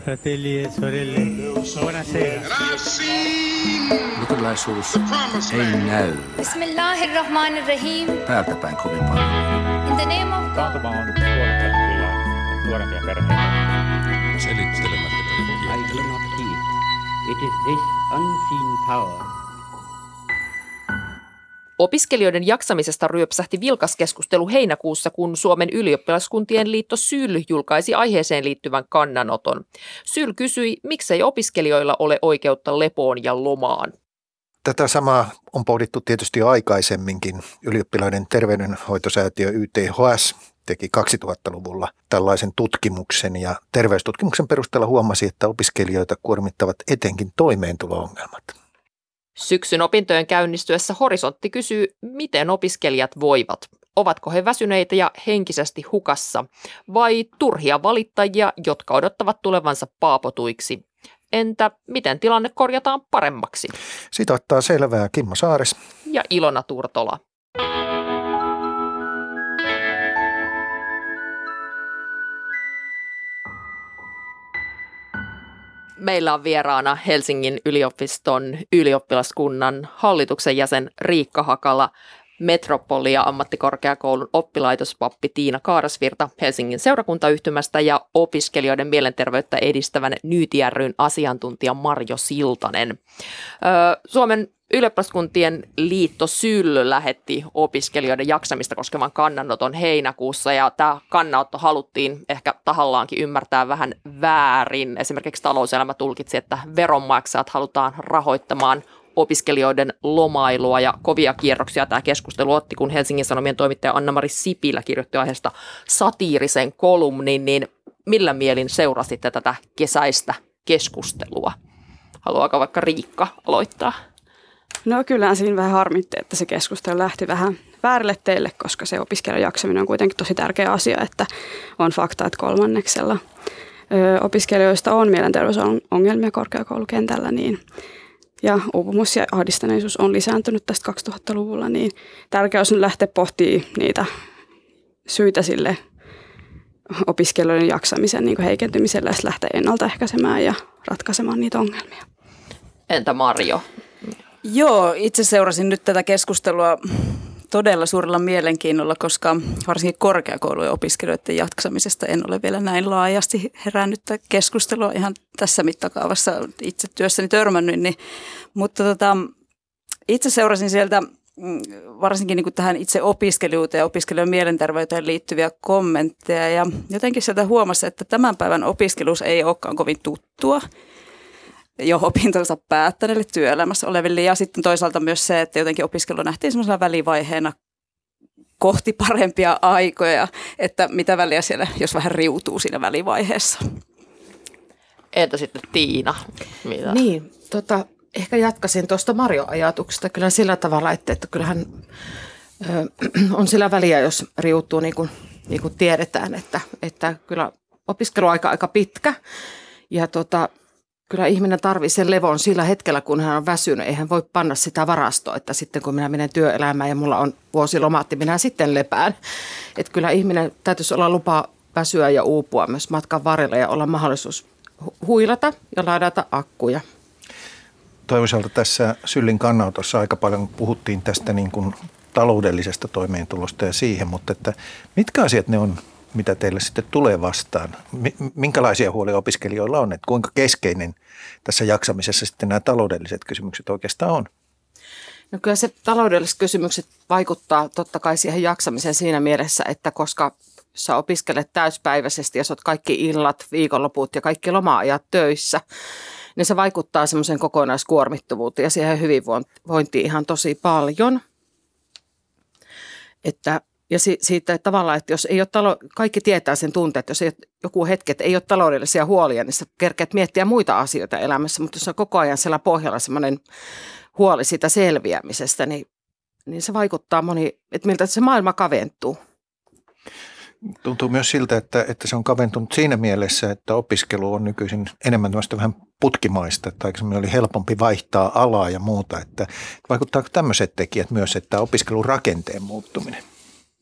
fratelli e sorelle, buonasera. Luterilaisuus ei näy Bismillahirrahmanirrahim. päältä päin kovin paljon. In the name of God. Taantuma on tuonut kyllä nuorempia perheitä. Selittelemättä I do not heed. It is this unseen power Opiskelijoiden jaksamisesta ryöpsähti vilkas keskustelu heinäkuussa, kun Suomen ylioppilaskuntien liitto SYL julkaisi aiheeseen liittyvän kannanoton. SYL kysyi, miksei opiskelijoilla ole oikeutta lepoon ja lomaan. Tätä samaa on pohdittu tietysti jo aikaisemminkin. Ylioppilaiden terveydenhoitosäätiö YTHS teki 2000-luvulla tällaisen tutkimuksen ja terveystutkimuksen perusteella huomasi, että opiskelijoita kuormittavat etenkin toimeentulo-ongelmat. Syksyn opintojen käynnistyessä Horisontti kysyy, miten opiskelijat voivat. Ovatko he väsyneitä ja henkisesti hukassa vai turhia valittajia, jotka odottavat tulevansa paapotuiksi? Entä miten tilanne korjataan paremmaksi? Siitä ottaa selvää Kimmo Saares. Ja Ilona Turtola. Meillä on vieraana Helsingin yliopiston ylioppilaskunnan hallituksen jäsen Riikka Hakala, Metropolia ammattikorkeakoulun oppilaitospappi Tiina Kaarasvirta Helsingin seurakuntayhtymästä ja opiskelijoiden mielenterveyttä edistävän ryn asiantuntija Marjo Siltanen. Suomen Ylioppilaskuntien liitto Syll lähetti opiskelijoiden jaksamista koskevan kannanoton heinäkuussa ja tämä kannanotto haluttiin ehkä tahallaankin ymmärtää vähän väärin. Esimerkiksi talouselämä tulkitsi, että veronmaksajat halutaan rahoittamaan opiskelijoiden lomailua ja kovia kierroksia tämä keskustelu otti, kun Helsingin Sanomien toimittaja Anna-Mari Sipilä kirjoitti aiheesta satiirisen kolumnin, niin millä mielin seurasitte tätä kesäistä keskustelua? Haluaako vaikka Riikka aloittaa? No kyllähän siinä vähän harmitti, että se keskustelu lähti vähän väärille teille, koska se opiskelijan jaksaminen on kuitenkin tosi tärkeä asia, että on fakta, että kolmanneksella opiskelijoista on mielenterveysongelmia korkeakoulukentällä, niin ja uupumus ja ahdistuneisuus on lisääntynyt tästä 2000-luvulla, niin tärkeää olisi nyt lähteä pohtimaan niitä syitä sille opiskelijoiden jaksamisen niin heikentymiselle ja lähteä ennaltaehkäisemään ja ratkaisemaan niitä ongelmia. Entä Marjo? Joo, itse seurasin nyt tätä keskustelua todella suurella mielenkiinnolla, koska varsinkin korkeakoulujen opiskelijoiden jaksamisesta en ole vielä näin laajasti herännyttä keskustelua ihan tässä mittakaavassa itse työssäni törmännyt. Niin, mutta tota, itse seurasin sieltä mm, varsinkin niin kuin tähän itse opiskelijuuteen ja opiskelijan mielenterveyteen liittyviä kommentteja. Ja jotenkin sieltä huomasi, että tämän päivän opiskelus ei olekaan kovin tuttua jo opintonsa päättäneille työelämässä oleville. Ja sitten toisaalta myös se, että jotenkin opiskelu nähtiin semmoisena välivaiheena kohti parempia aikoja, että mitä väliä siellä, jos vähän riutuu siinä välivaiheessa. Entä sitten Tiina? Mitä? Niin, tota, ehkä jatkasin tuosta Marjo-ajatuksesta kyllä sillä tavalla, että, että kyllähän ö, on sillä väliä, jos riutuu niin kuin, niin kuin tiedetään, että, että kyllä opiskeluaika aika pitkä ja tota, kyllä ihminen tarvitsee sen levon sillä hetkellä, kun hän on väsynyt. Eihän voi panna sitä varastoa, että sitten kun minä menen työelämään ja mulla on vuosilomaatti, minä sitten lepään. Että kyllä ihminen täytyisi olla lupa väsyä ja uupua myös matkan varrella ja olla mahdollisuus huilata ja ladata akkuja. Toisaalta tässä Syllin kannanotossa aika paljon puhuttiin tästä niin kuin taloudellisesta toimeentulosta ja siihen, mutta että mitkä asiat ne on, mitä teille sitten tulee vastaan? Minkälaisia huolia opiskelijoilla on, että kuinka keskeinen tässä jaksamisessa sitten nämä taloudelliset kysymykset oikeastaan on? No kyllä se taloudelliset kysymykset vaikuttaa totta kai siihen jaksamiseen siinä mielessä, että koska sä opiskelet täyspäiväisesti ja sä oot kaikki illat, viikonloput ja kaikki loma-ajat töissä, niin se vaikuttaa semmoiseen kokonaiskuormittuvuuteen ja siihen hyvinvointiin ihan tosi paljon. Että, ja si, siitä että tavallaan, että jos ei ole talo, kaikki tietää sen tunteen, että jos ei ole joku hetki, että ei ole taloudellisia huolia, niin sä kerkeät miettiä muita asioita elämässä, mutta jos on koko ajan siellä pohjalla semmoinen huoli siitä selviämisestä, niin, niin se vaikuttaa moni, että miltä se maailma kaventuu. Tuntuu myös siltä, että, että se on kaventunut siinä mielessä, että opiskelu on nykyisin enemmän vähän putkimaista, että aikaisemmin oli helpompi vaihtaa alaa ja muuta. Että vaikuttaako tämmöiset tekijät myös, että opiskelun rakenteen muuttuminen?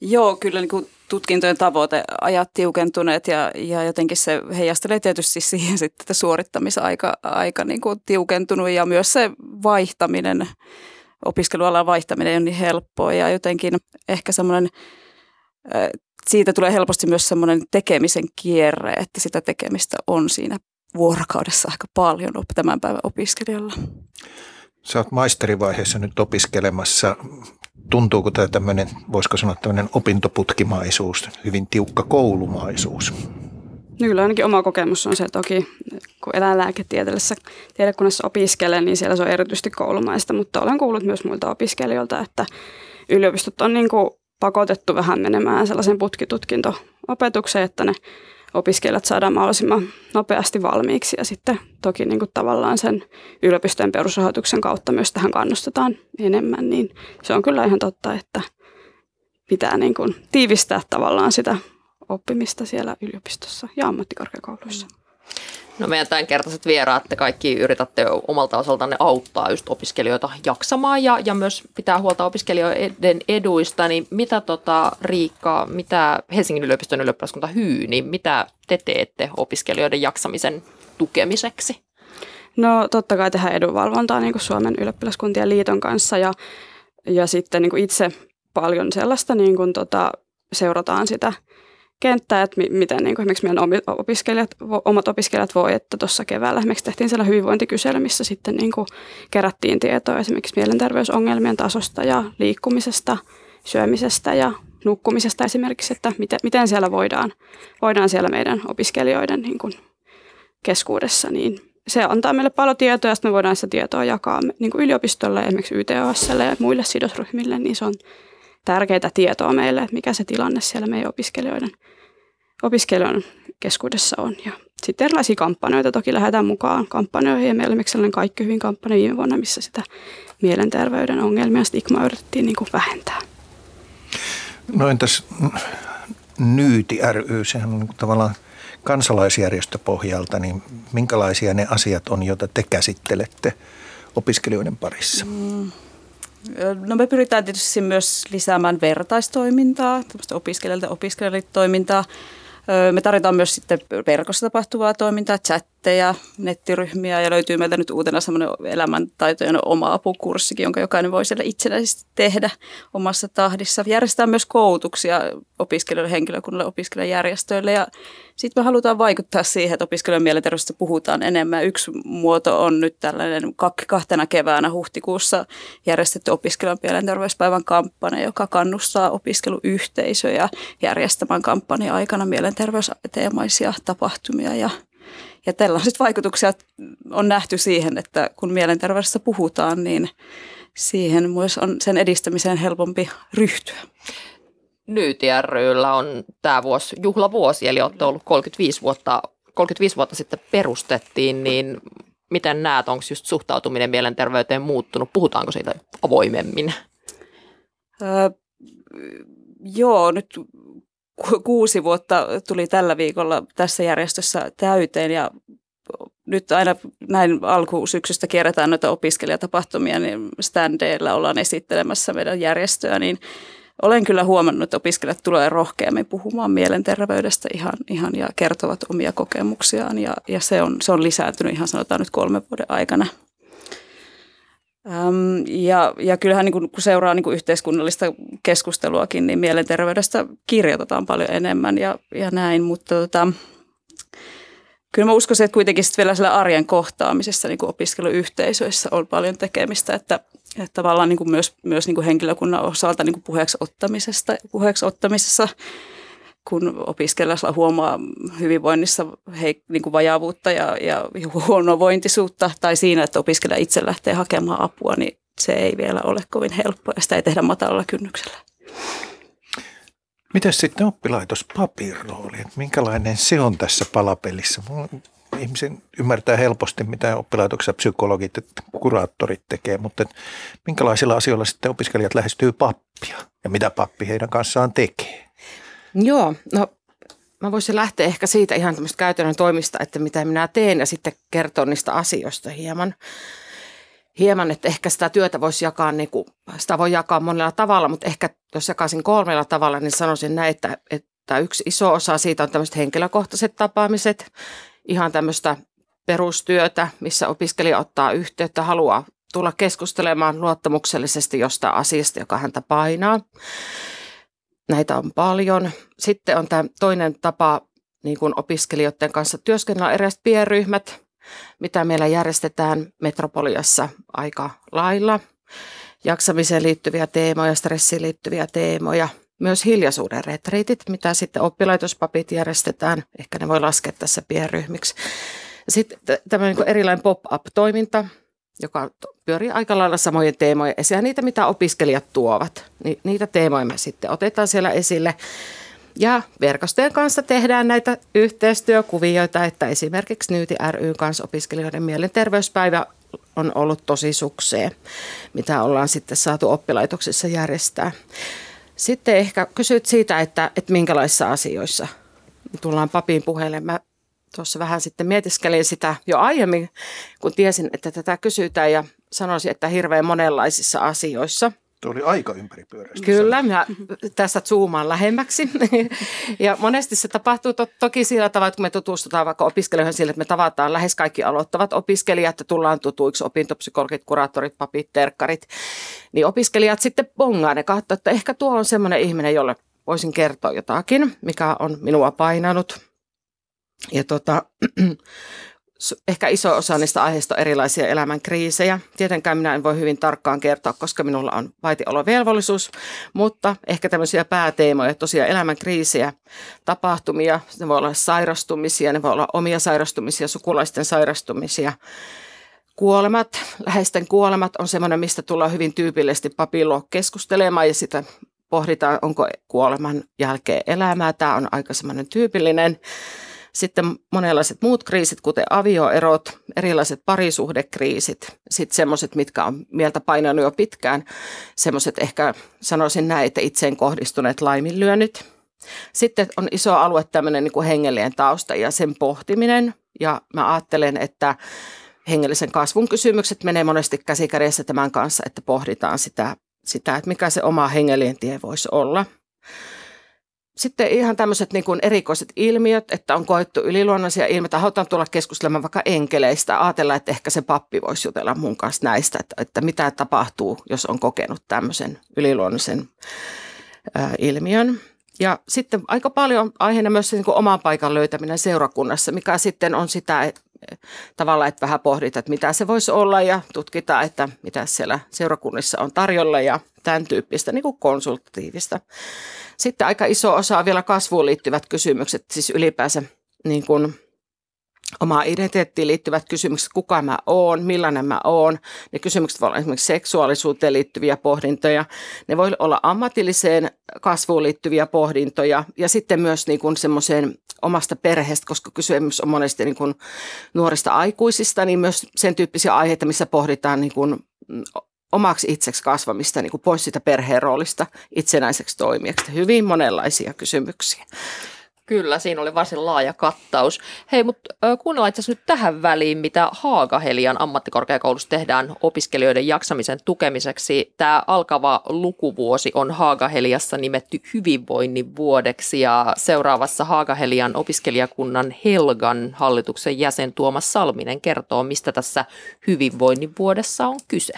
Joo, kyllä niin kuin tutkintojen tavoite ajat tiukentuneet ja, ja jotenkin se heijastelee tietysti siihen sitten, että suorittamisaika aika niin kuin tiukentunut ja myös se vaihtaminen, opiskelualan vaihtaminen on niin helppoa ja jotenkin ehkä semmoinen, siitä tulee helposti myös semmoinen tekemisen kierre, että sitä tekemistä on siinä vuorokaudessa aika paljon tämän päivän opiskelijalla. Sä oot maisterivaiheessa nyt opiskelemassa tuntuuko tämä tämmöinen, voisiko sanoa tämmöinen opintoputkimaisuus, hyvin tiukka koulumaisuus? Kyllä ainakin oma kokemus on se toki, kun eläinlääketieteellisessä tiedekunnassa opiskelen, niin siellä se on erityisesti koulumaista, mutta olen kuullut myös muilta opiskelijoilta, että yliopistot on niin kuin pakotettu vähän menemään sellaisen putkitutkinto-opetukseen, että ne opiskelijat saadaan mahdollisimman nopeasti valmiiksi ja sitten toki niin kuin tavallaan sen yliopistojen perusrahoituksen kautta myös tähän kannustetaan enemmän, niin se on kyllä ihan totta, että pitää niin kuin tiivistää tavallaan sitä oppimista siellä yliopistossa ja ammattikorkeakouluissa. No meidän tämänkertaiset vieraat, te kaikki yritätte omalta osaltanne auttaa just opiskelijoita jaksamaan ja, ja myös pitää huolta opiskelijoiden eduista, niin mitä tota, Riikka, mitä Helsingin yliopiston ylioppilaskunta Hyy, niin mitä te teette opiskelijoiden jaksamisen tukemiseksi? No totta kai tehdään edunvalvontaa niin kuin Suomen ylioppilaskuntien liiton kanssa ja, ja sitten niin kuin itse paljon sellaista niin kuin tota, seurataan sitä – kenttää, että miten niin kuin, esimerkiksi meidän opiskelijat, omat opiskelijat voi, että tuossa keväällä esimerkiksi tehtiin siellä hyvinvointikysely, missä sitten niin kuin kerättiin tietoa esimerkiksi mielenterveysongelmien tasosta ja liikkumisesta, syömisestä ja nukkumisesta esimerkiksi, että miten, miten siellä voidaan, voidaan siellä meidän opiskelijoiden niin kuin keskuudessa, niin se antaa meille paljon tietoa ja sitten me voidaan sitä tietoa jakaa niin kuin yliopistolle, esimerkiksi YTHSlle ja muille sidosryhmille, niin se on tärkeää tietoa meille, että mikä se tilanne siellä meidän opiskelijoiden, opiskelijoiden keskuudessa on. Ja sitten erilaisia kampanjoita toki lähdetään mukaan kampanjoihin ja meillä oli sellainen Kaikki hyvin kampanja viime vuonna, missä sitä mielenterveyden ongelmia stigmaa yritettiin niin kuin vähentää. No entäs Nyyti ry, sehän on niin tavallaan kansalaisjärjestöpohjalta, niin minkälaisia ne asiat on, joita te käsittelette opiskelijoiden parissa? Mm. No me pyritään tietysti myös lisäämään vertaistoimintaa, opiskelijalta opiskelijalta toimintaa. Me tarjotaan myös sitten verkossa tapahtuvaa toimintaa, chatteja, nettiryhmiä ja löytyy meiltä nyt uutena semmoinen elämäntaitojen oma apukurssikin, jonka jokainen voi siellä itsenäisesti tehdä omassa tahdissa. Järjestetään myös koulutuksia opiskelijoille, henkilökunnalle, opiskelijajärjestöille ja sitten me halutaan vaikuttaa siihen, että opiskelijan mielenterveydestä puhutaan enemmän. Yksi muoto on nyt tällainen kahtena keväänä huhtikuussa järjestetty opiskelijan mielenterveyspäivän kampanja, joka kannustaa opiskeluyhteisöjä järjestämään kampanjan aikana mielenterveysteemaisia tapahtumia ja ja tällaiset vaikutukset on nähty siihen, että kun mielenterveydestä puhutaan, niin siihen myös on sen edistämiseen helpompi ryhtyä. Nyt ryllä on tämä vuosi juhlavuosi, eli olette ollut 35 vuotta, 35 vuotta sitten perustettiin, niin miten näet, onko just suhtautuminen mielenterveyteen muuttunut? Puhutaanko siitä avoimemmin? Öö, joo, nyt kuusi vuotta tuli tällä viikolla tässä järjestössä täyteen ja nyt aina näin alkusyksystä kierretään noita opiskelijatapahtumia, niin standeilla ollaan esittelemässä meidän järjestöä, niin olen kyllä huomannut, että opiskelijat tulee rohkeammin puhumaan mielenterveydestä ihan, ihan ja kertovat omia kokemuksiaan ja, ja se, on, se on lisääntynyt ihan sanotaan nyt kolmen vuoden aikana. Öm, ja, ja kyllähän niin kun, kun seuraa niin kun yhteiskunnallista keskusteluakin, niin mielenterveydestä kirjoitetaan paljon enemmän ja, ja näin, mutta tota, kyllä mä uskoisin, että kuitenkin sitten vielä sillä arjen kohtaamisessa niin opiskeluyhteisöissä on paljon tekemistä, että, että tavallaan niin kuin myös, myös niin kuin henkilökunnan osalta niin kuin puheeksi, ottamisesta, puheeksi ottamisessa, kun opiskelijalla huomaa hyvinvoinnissa hei, niin kuin vajaavuutta ja, ja huonovointisuutta tai siinä, että opiskelija itse lähtee hakemaan apua, niin se ei vielä ole kovin helppoa ja sitä ei tehdä matalalla kynnyksellä. Miten sitten oppilaitos rooli? Minkälainen se on tässä palapelissä? Ihmisen ymmärtää helposti, mitä oppilaitoksessa psykologit ja kuraattorit tekee, mutta minkälaisilla asioilla sitten opiskelijat lähestyy pappia ja mitä pappi heidän kanssaan tekee? Joo, no mä voisin lähteä ehkä siitä ihan tämmöistä käytännön toimista, että mitä minä teen ja sitten kertoa niistä asioista hieman. hieman, että ehkä sitä työtä voisi jakaa, niin kuin, sitä voi jakaa monella tavalla, mutta ehkä jos jakaisin kolmella tavalla, niin sanoisin näin, että, että yksi iso osa siitä on tämmöiset henkilökohtaiset tapaamiset, ihan tämmöistä perustyötä, missä opiskelija ottaa yhteyttä, haluaa tulla keskustelemaan luottamuksellisesti jostain asiasta, joka häntä painaa. Näitä on paljon. Sitten on tämä toinen tapa niin kuin opiskelijoiden kanssa työskennellä eräät pienryhmät, mitä meillä järjestetään Metropoliassa aika lailla. Jaksamiseen liittyviä teemoja, stressiin liittyviä teemoja, myös hiljaisuuden retriitit, mitä sitten oppilaitospapit järjestetään. Ehkä ne voi laskea tässä pienryhmiksi. Sitten tämmöinen niin erilainen pop-up-toiminta, joka pyörii aika lailla samojen teemojen esillä. Niitä, mitä opiskelijat tuovat, niin niitä teemoja me sitten otetaan siellä esille. Ja verkostojen kanssa tehdään näitä yhteistyökuvioita, että esimerkiksi Nyyti ry kanssa opiskelijoiden mielenterveyspäivä on ollut tosi sukseen, mitä ollaan sitten saatu oppilaitoksissa järjestää. Sitten ehkä kysyt siitä, että, että minkälaisissa asioissa tullaan papin puheelle. Mä tuossa vähän sitten mietiskelin sitä jo aiemmin, kun tiesin, että tätä kysytään ja sanoisin, että hirveän monenlaisissa asioissa – Tuo oli aika ympäripyöreästi. Kyllä, mä tässä zoomaan lähemmäksi. ja monesti se tapahtuu to- toki sillä tavalla, että kun me tutustutaan vaikka opiskelijoihin sille, että me tavataan lähes kaikki aloittavat opiskelijat, että tullaan tutuiksi opintopsykologit, kuraattorit, papit, terkkarit, niin opiskelijat sitten bongaa ne katsoo, että ehkä tuo on semmoinen ihminen, jolle voisin kertoa jotakin, mikä on minua painanut. Ja tota, ehkä iso osa niistä aiheista on erilaisia elämän kriisejä. Tietenkään minä en voi hyvin tarkkaan kertoa, koska minulla on vaitiolovelvollisuus, mutta ehkä tämmöisiä pääteemoja, tosiaan elämän kriisejä, tapahtumia, ne voi olla sairastumisia, ne voi olla omia sairastumisia, sukulaisten sairastumisia, kuolemat, läheisten kuolemat on semmoinen, mistä tullaan hyvin tyypillisesti papillo keskustelemaan ja sitä pohditaan, onko kuoleman jälkeen elämää. Tämä on aika semmoinen tyypillinen. Sitten monenlaiset muut kriisit, kuten avioerot, erilaiset parisuhdekriisit, sitten semmoiset, mitkä on mieltä painanut jo pitkään, semmoiset ehkä sanoisin näin, että itseen kohdistuneet laiminlyönnit. Sitten on iso alue tämmöinen niin hengellinen tausta ja sen pohtiminen. Ja mä ajattelen, että hengellisen kasvun kysymykset menee monesti käsikädessä tämän kanssa, että pohditaan sitä, sitä että mikä se oma hengellinen tie voisi olla – sitten ihan tämmöiset niin kuin erikoiset ilmiöt, että on koettu yliluonnollisia ilmiöitä. Halutaan tulla keskustelemaan vaikka enkeleistä. Ajatella, että ehkä se pappi voisi jutella mun kanssa näistä, että, että mitä tapahtuu, jos on kokenut tämmöisen yliluonnollisen ää, ilmiön. Ja sitten aika paljon aiheena myös se niin oman paikan löytäminen seurakunnassa, mikä sitten on sitä että tavalla, että vähän pohditaan, että mitä se voisi olla ja tutkitaan, että mitä siellä seurakunnissa on tarjolla ja tämän tyyppistä niin kuin konsultatiivista. Sitten aika iso osa on vielä kasvuun liittyvät kysymykset, siis ylipäänsä niin kuin omaa identiteettiin liittyvät kysymykset, kuka mä oon, millainen mä oon. Ne kysymykset voivat olla esimerkiksi seksuaalisuuteen liittyviä pohdintoja. Ne voi olla ammatilliseen kasvuun liittyviä pohdintoja ja sitten myös niin kuin semmoiseen omasta perheestä, koska kysymys on monesti niin kuin nuorista aikuisista, niin myös sen tyyppisiä aiheita, missä pohditaan niin kuin omaksi itseksi kasvamista niin kuin pois siitä perheen roolista itsenäiseksi toimijaksi. Hyvin monenlaisia kysymyksiä. Kyllä, siinä oli varsin laaja kattaus. Hei, mutta kuunnellaan itse nyt tähän väliin, mitä Haagahelian ammattikorkeakoulussa tehdään opiskelijoiden jaksamisen tukemiseksi. Tämä alkava lukuvuosi on Haagaheliassa nimetty hyvinvoinnin vuodeksi ja seuraavassa Haagahelian opiskelijakunnan Helgan hallituksen jäsen Tuomas Salminen kertoo, mistä tässä hyvinvoinnin vuodessa on kyse.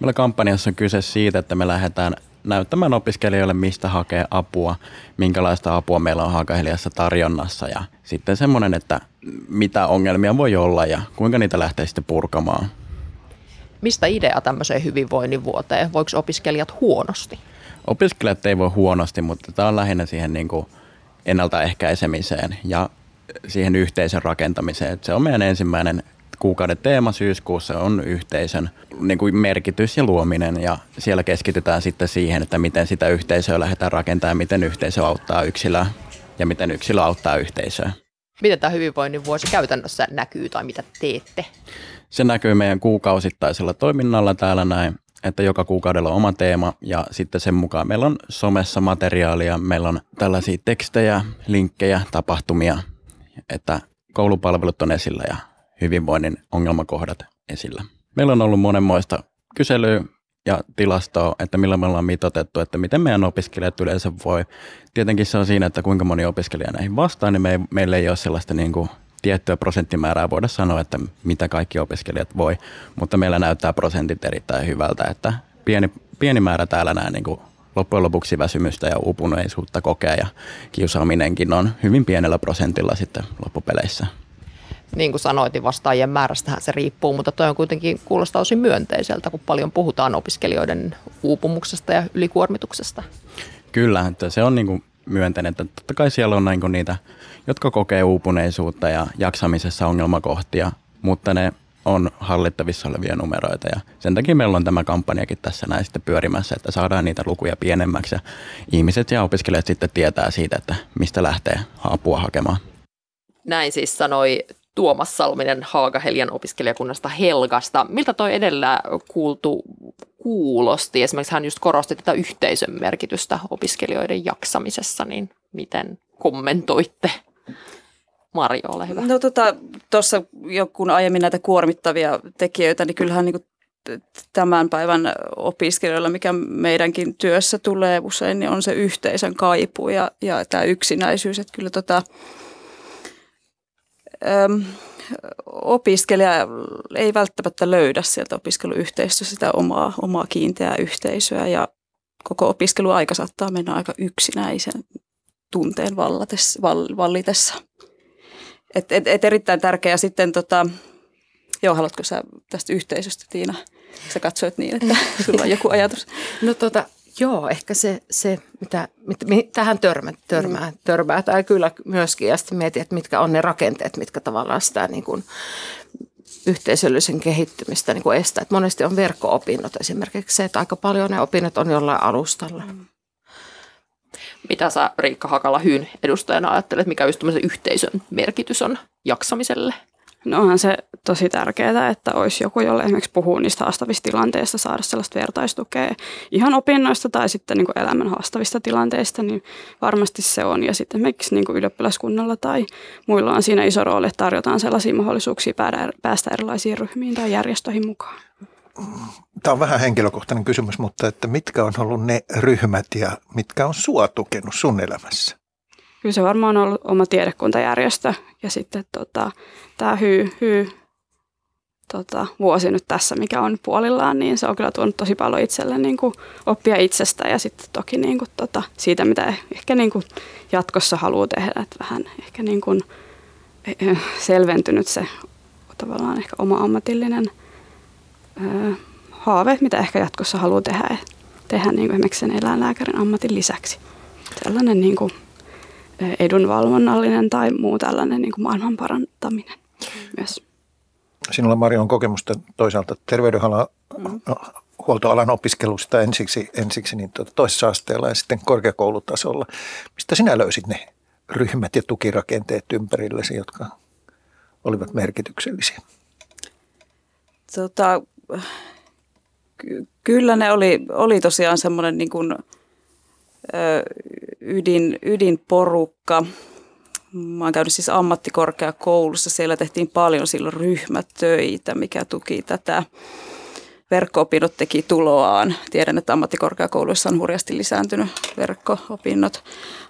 Meillä kampanjassa on kyse siitä, että me lähdetään näyttämään opiskelijoille, mistä hakee apua, minkälaista apua meillä on Haakaheliassa tarjonnassa ja sitten semmoinen, että mitä ongelmia voi olla ja kuinka niitä lähtee sitten purkamaan. Mistä idea tämmöiseen hyvinvoinnin vuoteen? Voiko opiskelijat huonosti? Opiskelijat ei voi huonosti, mutta tämä on lähinnä siihen niin kuin ennaltaehkäisemiseen ja siihen yhteisön rakentamiseen. Se on meidän ensimmäinen kuukauden teema syyskuussa on yhteisön niin kuin merkitys ja luominen ja siellä keskitytään sitten siihen, että miten sitä yhteisöä lähdetään rakentamaan, miten yhteisö auttaa yksilöä ja miten yksilö auttaa yhteisöä. Miten tämä hyvinvoinnin vuosi käytännössä näkyy tai mitä teette? Se näkyy meidän kuukausittaisella toiminnalla täällä näin, että joka kuukaudella on oma teema ja sitten sen mukaan meillä on somessa materiaalia, meillä on tällaisia tekstejä, linkkejä, tapahtumia, että koulupalvelut on esillä ja hyvinvoinnin ongelmakohdat esillä. meillä on ollut monenmoista kyselyä ja tilastoa, että millä me ollaan mitotettu, että miten meidän opiskelijat yleensä voi. Tietenkin se on siinä, että kuinka moni opiskelija näihin vastaa, niin me ei, meillä ei ole sellaista niin kuin tiettyä prosenttimäärää voida sanoa, että mitä kaikki opiskelijat voi, mutta meillä näyttää prosentit erittäin hyvältä, että pieni, pieni määrä täällä nämä niin kuin loppujen lopuksi väsymystä ja uupuneisuutta kokea ja kiusaaminenkin on hyvin pienellä prosentilla sitten loppupeleissä. Niin kuin sanoit, niin vastaajien määrästähän se riippuu, mutta toi on kuitenkin kuulostaa osin myönteiseltä, kun paljon puhutaan opiskelijoiden uupumuksesta ja ylikuormituksesta. Kyllä, että se on niin kuin myönteinen, että totta kai siellä on niin kuin niitä, jotka kokee uupuneisuutta ja jaksamisessa ongelmakohtia, mutta ne on hallittavissa olevia numeroita ja sen takia meillä on tämä kampanjakin tässä näin sitten pyörimässä, että saadaan niitä lukuja pienemmäksi ja ihmiset ja opiskelijat sitten tietää siitä, että mistä lähtee apua hakemaan. Näin siis sanoi Tuomas Salminen Haagaheljan opiskelijakunnasta Helgasta. Miltä toi edellä kuultu kuulosti? Esimerkiksi hän just korosti tätä yhteisön merkitystä opiskelijoiden jaksamisessa, niin miten kommentoitte? Marjo, ole hyvä. No tuossa tota, jo kun aiemmin näitä kuormittavia tekijöitä, niin kyllähän niin tämän päivän opiskelijoilla, mikä meidänkin työssä tulee usein, niin on se yhteisön kaipu ja, ja tämä yksinäisyys. Että kyllä tota, äm, opiskelija ei välttämättä löydä sieltä opiskeluyhteisöstä sitä omaa, omaa kiinteää yhteisöä ja koko opiskeluaika saattaa mennä aika yksinäisen tunteen vallatessa, vallitessa. Et, et, et erittäin tärkeää sitten, tota, joo, haluatko sä tästä yhteisöstä Tiina? Sä katsoit niin, että sulla on joku ajatus. No tota, joo, ehkä se, se mitä, mit, mit, tähän törmä, törmää, mm. törmää tai kyllä myöskin ja sitten mietin, että mitkä on ne rakenteet, mitkä tavallaan sitä niin kuin, yhteisöllisen kehittymistä niin kuin estää. Et monesti on verkko-opinnot esimerkiksi se, että aika paljon ne opinnot on jollain alustalla. Mm. Mitä sä Riikka Hakala Hyyn edustajana ajattelet, mikä just yhteisön merkitys on jaksamiselle? No onhan se tosi tärkeää, että olisi joku, jolle esimerkiksi puhuu niistä haastavista tilanteista, saada sellaista vertaistukea ihan opinnoista tai sitten niin kuin elämän haastavista tilanteista, niin varmasti se on. Ja sitten esimerkiksi niin kuin ylioppilaskunnalla tai muilla on siinä iso rooli, että tarjotaan sellaisia mahdollisuuksia päästä erilaisiin ryhmiin tai järjestöihin mukaan. Tämä on vähän henkilökohtainen kysymys, mutta että mitkä on ollut ne ryhmät ja mitkä on sua tukenut sun elämässä? Kyllä se varmaan on ollut oma tiedekuntajärjestö ja sitten tota, tämä hyy, hyy tota, vuosi nyt tässä, mikä on puolillaan, niin se on kyllä tuonut tosi paljon itselle niin kuin oppia itsestä ja sitten toki niin kuin, tota, siitä, mitä ehkä niin kuin jatkossa haluaa tehdä, että vähän ehkä niin kuin e, e, selventynyt se tavallaan ehkä oma ammatillinen – haave, mitä ehkä jatkossa haluaa tehdä, tehdä niin kuin esimerkiksi sen eläinlääkärin ammatin lisäksi. Sellainen niin kuin edunvalvonnallinen tai muu tällainen niin kuin maailman parantaminen myös. Sinulla Mari on kokemusta toisaalta terveydenhuollon mm. huoltoalan opiskelusta ensiksi, ensiksi niin tuota toisessa asteella ja sitten korkeakoulutasolla. Mistä sinä löysit ne ryhmät ja tukirakenteet ympärillesi, jotka olivat merkityksellisiä? Tota, ky- kyllä ne oli, oli tosiaan semmoinen niin kuin, ö, ydin, ydinporukka. Mä oon käynyt siis ammattikorkeakoulussa, siellä tehtiin paljon silloin ryhmätöitä, mikä tuki tätä. Verkko-opinnot teki tuloaan. Tiedän, että ammattikorkeakouluissa on hurjasti lisääntynyt verkko-opinnot.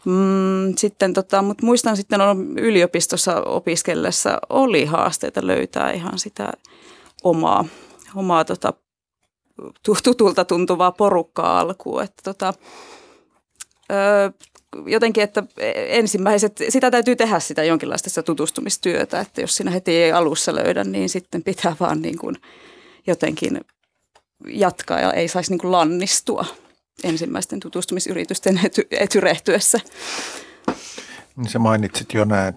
Mm, sitten tota, mutta muistan sitten on yliopistossa opiskellessa oli haasteita löytää ihan sitä omaa, omaa tota, tutulta tuntuvaa porukkaa alkuun. Että tota, jotenkin, että ensimmäiset, sitä täytyy tehdä sitä jonkinlaista sitä tutustumistyötä, että jos sinä heti ei alussa löydä, niin sitten pitää vaan niin kuin jotenkin jatkaa ja ei saisi niin kuin lannistua ensimmäisten tutustumisyritysten ety, etyrehtyessä. Niin sä mainitsit jo nämä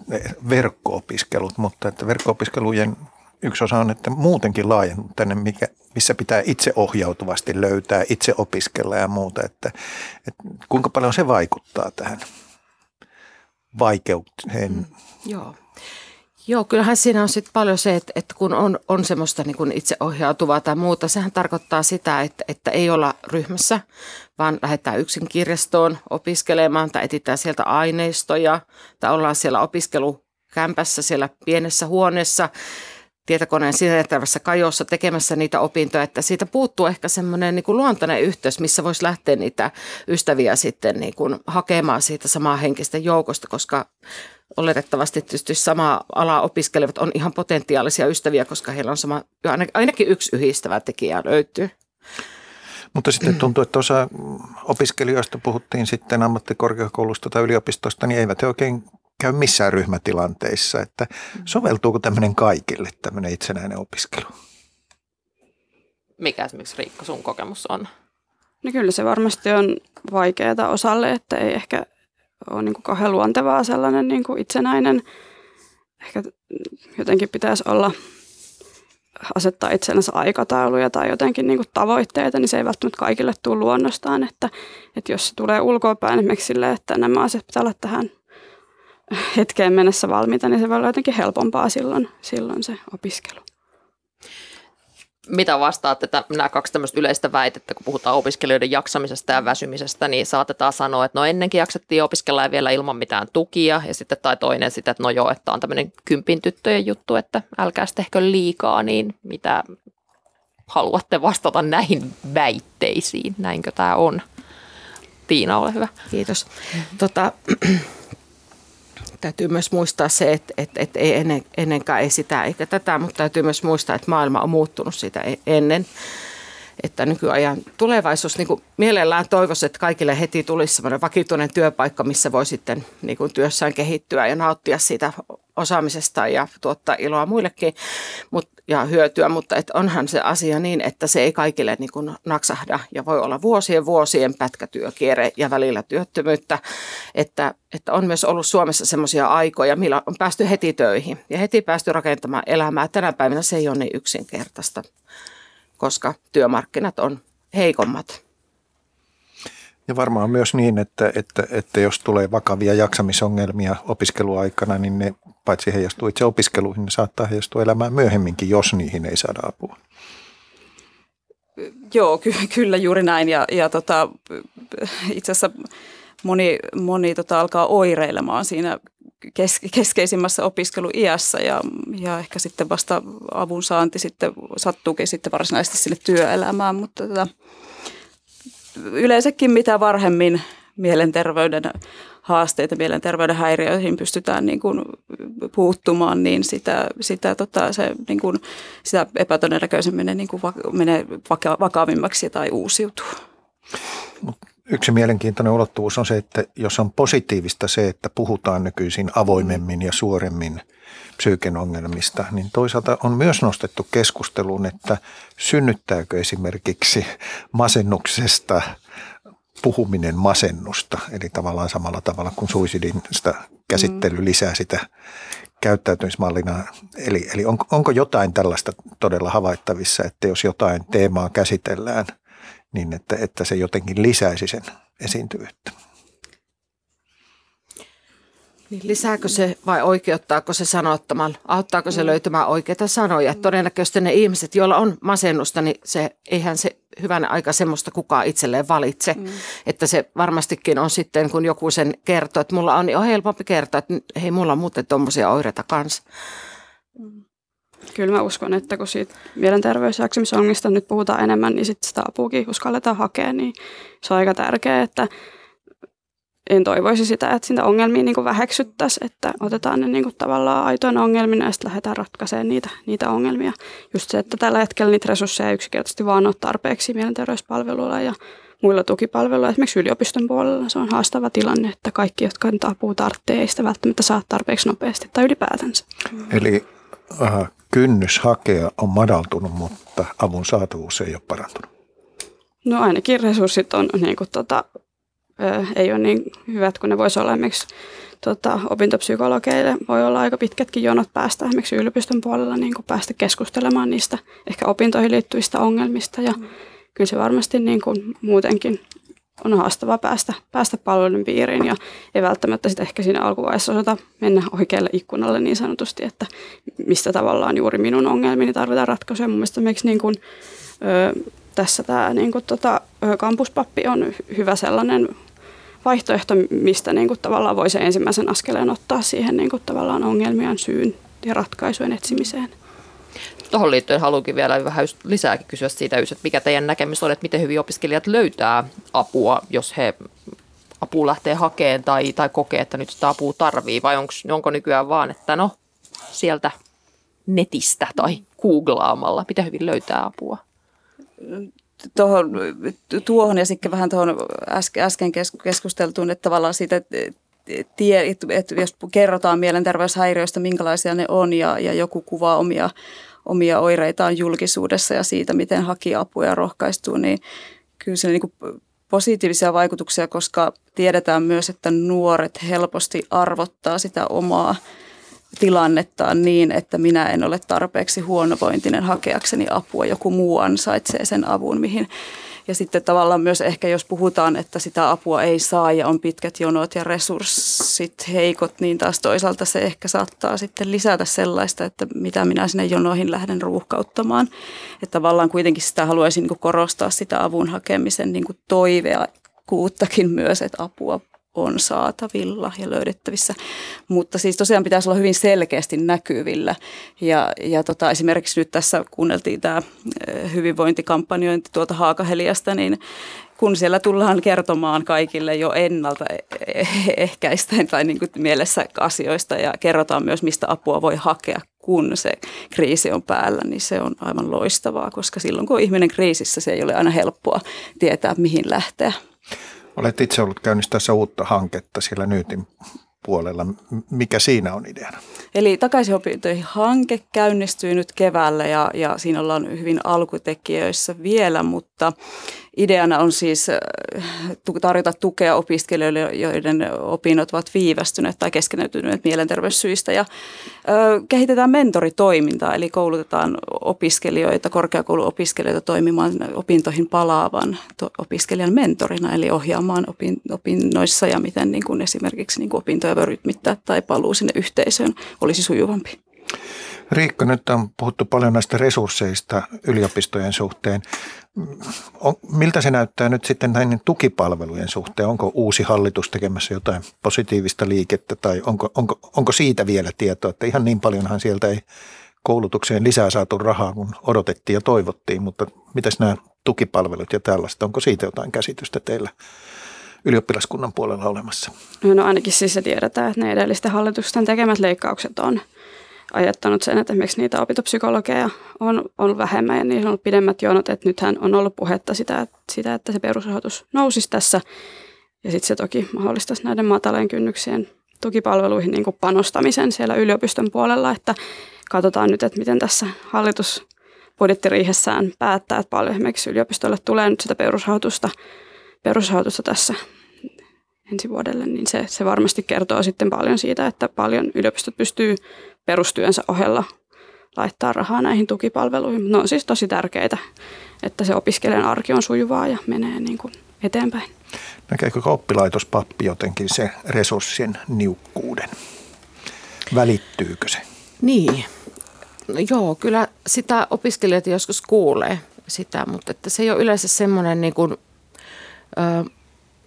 verkko-opiskelut, mutta että verkko-opiskelujen yksi osa on, että muutenkin laajennut tänne, mikä, missä pitää itse ohjautuvasti löytää, itse opiskella ja muuta. Että, että kuinka paljon se vaikuttaa tähän vaikeuteen? Mm, joo. Joo, kyllähän siinä on sitten paljon se, että, että kun on, on semmoista niin kuin itseohjautuvaa tai muuta, sehän tarkoittaa sitä, että, että ei olla ryhmässä, vaan lähdetään yksin kirjastoon opiskelemaan tai etsitään sieltä aineistoja tai ollaan siellä opiskelukämpässä siellä pienessä huoneessa tietokoneen sisääntävässä kajossa tekemässä niitä opintoja, että siitä puuttuu ehkä semmoinen niin luontainen yhteys, missä voisi lähteä niitä ystäviä sitten niin kuin hakemaan siitä samaa henkistä joukosta, koska oletettavasti tietysti sama ala opiskelevat on ihan potentiaalisia ystäviä, koska heillä on sama, ainakin yksi yhdistävä tekijä löytyy. Mutta sitten tuntuu, että osa opiskelijoista puhuttiin sitten ammattikorkeakoulusta tai yliopistosta, niin eivät he oikein käy missään ryhmätilanteissa. Että soveltuuko tämmöinen kaikille, tämmöinen itsenäinen opiskelu? Mikä esimerkiksi Riikka sun kokemus on? No kyllä se varmasti on vaikeaa osalle, että ei ehkä ole niin kuin kauhean luontevaa sellainen niin kuin itsenäinen. Ehkä jotenkin pitäisi olla asettaa itsellensä aikatauluja tai jotenkin niin kuin tavoitteita, niin se ei välttämättä kaikille tule luonnostaan. Että, että jos se tulee ulkoapäin esimerkiksi sille, että nämä asiat pitää olla tähän hetkeen mennessä valmiita, niin se voi olla jotenkin helpompaa silloin, silloin se opiskelu. Mitä vastaatte että nämä kaksi tämmöistä yleistä väitettä, kun puhutaan opiskelijoiden jaksamisesta ja väsymisestä, niin saatetaan sanoa, että no ennenkin jaksettiin opiskella ja vielä ilman mitään tukia, ja sitten tai toinen sitä, että no joo, että on tämmöinen kympin tyttöjen juttu, että älkää tehkö liikaa, niin mitä haluatte vastata näihin väitteisiin, näinkö tämä on? Tiina, ole hyvä. Kiitos. Tota, täytyy myös muistaa se, että, että, että ei ennen, ennenkään ei sitä eikä tätä, mutta täytyy myös muistaa, että maailma on muuttunut sitä e-, ennen. Että nykyajan tulevaisuus, niin kuin mielellään toivoisi, että kaikille heti tulisi sellainen vakituinen työpaikka, missä voi sitten niin kuin työssään kehittyä ja nauttia siitä osaamisesta ja tuottaa iloa muillekin mut, ja hyötyä, mutta et onhan se asia niin, että se ei kaikille niin kuin naksahda ja voi olla vuosien vuosien pätkätyökierre ja välillä työttömyyttä, että, että on myös ollut Suomessa semmoisia aikoja, millä on päästy heti töihin ja heti päästy rakentamaan elämää. Tänä päivänä se ei ole niin yksinkertaista, koska työmarkkinat on heikommat. Ja varmaan myös niin, että, että, että jos tulee vakavia jaksamisongelmia opiskeluaikana, niin ne paitsi heijastuu itse opiskeluihin, ne saattaa heijastua elämään myöhemminkin, jos niihin ei saada apua. Joo, ky- kyllä juuri näin. Ja, ja tota, itse asiassa moni, moni tota, alkaa oireilemaan siinä kes- keskeisimmässä opiskeluiässä ja, ja ehkä sitten vasta avun saanti sitten sattuukin sitten varsinaisesti sinne työelämään, mutta tota, yleensäkin mitä varhemmin mielenterveyden haasteita, mielenterveyden häiriöihin pystytään niin kuin puuttumaan, niin sitä, sitä, tota, se, niin kuin, sitä epätodennäköisemmin ne niin kuin menee vakavimmaksi tai uusiutuu. Yksi mielenkiintoinen ulottuvuus on se, että jos on positiivista se, että puhutaan nykyisin avoimemmin ja suoremmin psyyken ongelmista, niin toisaalta on myös nostettu keskusteluun, että synnyttääkö esimerkiksi masennuksesta puhuminen masennusta, eli tavallaan samalla tavalla kuin suicidin sitä käsittely mm. lisää sitä käyttäytymismallina. Eli, eli on, onko jotain tällaista todella havaittavissa, että jos jotain teemaa käsitellään, niin että, että se jotenkin lisäisi sen esiintyvyyttä? Niin lisääkö se vai oikeuttaako se sanottamalla? Auttaako se löytämään oikeita sanoja? Todennäköisesti ne ihmiset, joilla on masennusta, niin se, eihän se hyvän aika semmoista kukaan itselleen valitse. Mm. Että se varmastikin on sitten, kun joku sen kertoo, että mulla on, niin on helpompi kertoa, että hei, mulla on muuten tuommoisia oireita kanssa. Mm. Kyllä mä uskon, että kun siitä mielenterveysjaksamisongelmista nyt puhutaan enemmän, niin sitten sitä apuukin uskalletaan hakea, niin se on aika tärkeää, että en toivoisi sitä, että sitä ongelmia niin väheksyttäisiin, että otetaan ne niin tavallaan aitoina ongelmina ja sitten lähdetään ratkaisemaan niitä, niitä ongelmia. Just se, että tällä hetkellä niitä resursseja ei yksinkertaisesti vaan ole tarpeeksi mielenterveyspalveluilla ja muilla tukipalveluilla. Esimerkiksi yliopiston puolella se on haastava tilanne, että kaikki, jotka nyt apua tarvitsee, ei sitä välttämättä saa tarpeeksi nopeasti tai ylipäätänsä. Eli äh, kynnys hakea on madaltunut, mutta avun saatavuus ei ole parantunut. No ainakin resurssit on niin kuin, tota, ei ole niin hyvät kuin ne voisi olla esimerkiksi tota, opintopsykologeille. Voi olla aika pitkätkin jonot päästä esimerkiksi yliopiston puolella niin kuin päästä keskustelemaan niistä ehkä opintoihin liittyvistä ongelmista ja mm. kyllä se varmasti niin kuin muutenkin on haastavaa päästä, päästä palvelun piiriin ja ei välttämättä sitten ehkä siinä alkuvaiheessa osata mennä oikealle ikkunalle niin sanotusti, että mistä tavallaan juuri minun ongelmini tarvitaan ratkaisuja. Mun mielestä niin kuin, ö, tässä tämä niin kuin, tota, kampuspappi on hyvä sellainen vaihtoehto, mistä niin kuin, tavallaan voi sen ensimmäisen askeleen ottaa siihen niin kuin, tavallaan ongelmien syyn ja ratkaisujen etsimiseen. Tuohon liittyen haluankin vielä vähän lisääkin kysyä siitä, että mikä teidän näkemys on, että miten hyvin opiskelijat löytää apua, jos he apu lähtee hakemaan tai, tai kokee, että nyt sitä apua tarvii, vai onko, onko nykyään vaan, että no sieltä netistä tai googlaamalla, miten hyvin löytää apua? Tuohon, tuohon ja sitten vähän tuohon äsken keskusteltuun, että tavallaan siitä, tie, että jos kerrotaan mielenterveyshäiriöistä, minkälaisia ne on ja, ja joku kuvaa omia, omia oireitaan julkisuudessa ja siitä, miten haki apua ja rohkaistuu, niin kyllä se niin kuin positiivisia vaikutuksia, koska tiedetään myös, että nuoret helposti arvottaa sitä omaa tilannettaan niin, että minä en ole tarpeeksi huonovointinen hakeakseni apua. Joku muu ansaitsee sen avun, mihin ja sitten tavallaan myös ehkä jos puhutaan, että sitä apua ei saa ja on pitkät jonot ja resurssit heikot, niin taas toisaalta se ehkä saattaa sitten lisätä sellaista, että mitä minä sinne jonoihin lähden ruuhkauttamaan. Että tavallaan kuitenkin sitä haluaisin niin korostaa sitä avun hakemisen niin toivea kuuttakin myös, että apua on saatavilla ja löydettävissä. Mutta siis tosiaan pitäisi olla hyvin selkeästi näkyvillä. Ja, ja tota, esimerkiksi nyt tässä kuunneltiin tämä hyvinvointikampanjointi tuolta Haakaheliasta, niin kun siellä tullaan kertomaan kaikille jo ennalta e-, e-, ehkäistäen tai niin kuin mielessä asioista ja kerrotaan myös, mistä apua voi hakea, kun se kriisi on päällä, niin se on aivan loistavaa, koska silloin kun ihminen kriisissä, se ei ole aina helppoa tietää, mihin lähteä. Olet itse ollut käynnistäessä uutta hanketta siellä Nyytin puolella. Mikä siinä on ideana? Eli takaisin opintoihin hanke käynnistyy nyt keväällä ja, ja siinä ollaan hyvin alkutekijöissä vielä, mutta Ideana on siis äh, tarjota tukea opiskelijoille, joiden opinnot ovat viivästyneet tai keskeneytyneet mielenterveyssyistä. Ja kehitetään mentoritoimintaa, eli koulutetaan opiskelijoita, korkeakouluopiskelijoita toimimaan opintoihin palaavan opiskelijan mentorina, eli ohjaamaan opinnoissa ja miten niin kuin esimerkiksi niin kuin opintoja voi rytmittää tai paluu sinne yhteisöön olisi sujuvampi. Riikka, nyt on puhuttu paljon näistä resursseista yliopistojen suhteen. On, miltä se näyttää nyt sitten näiden tukipalvelujen suhteen? Onko uusi hallitus tekemässä jotain positiivista liikettä tai onko, onko, onko siitä vielä tietoa, että ihan niin paljonhan sieltä ei koulutukseen lisää saatu rahaa, kun odotettiin ja toivottiin, mutta mitäs nämä tukipalvelut ja tällaista, onko siitä jotain käsitystä teillä ylioppilaskunnan puolella olemassa? No ainakin siis se tiedetään, että ne edellisten hallitusten tekemät leikkaukset on – ajattanut sen, että esimerkiksi niitä opintopsykologeja on, on vähemmän ja niissä on ollut pidemmät jonot, että nythän on ollut puhetta sitä, sitä että se perusrahoitus nousisi tässä. Ja sitten se toki mahdollistaisi näiden mataleen kynnyksien tukipalveluihin niin panostamisen siellä yliopiston puolella, että katsotaan nyt, että miten tässä hallitus budjettiriihessään päättää, että paljon esimerkiksi yliopistolle tulee nyt sitä perusrahoitusta, perusrahoitusta tässä ensi vuodelle, niin se, se varmasti kertoo sitten paljon siitä, että paljon yliopistot pystyy perustyönsä ohella laittaa rahaa näihin tukipalveluihin. Ne on siis tosi tärkeitä, että se opiskelijan arki on sujuvaa ja menee niin kuin eteenpäin. Näkeekö oppilaitospappi jotenkin se resurssien niukkuuden? Välittyykö se? Niin, no joo, kyllä sitä opiskelijat joskus kuulee sitä, mutta että se ei ole yleensä semmoinen, niin kuin, ö,